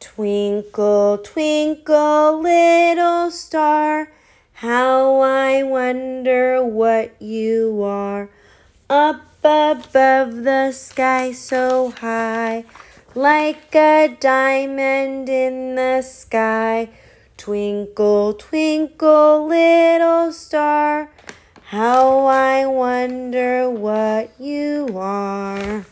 Twinkle, twinkle, little star, how I wonder what you are. Up above the sky so high, like a diamond in the sky. Twinkle, twinkle, little star, how I wonder what you are.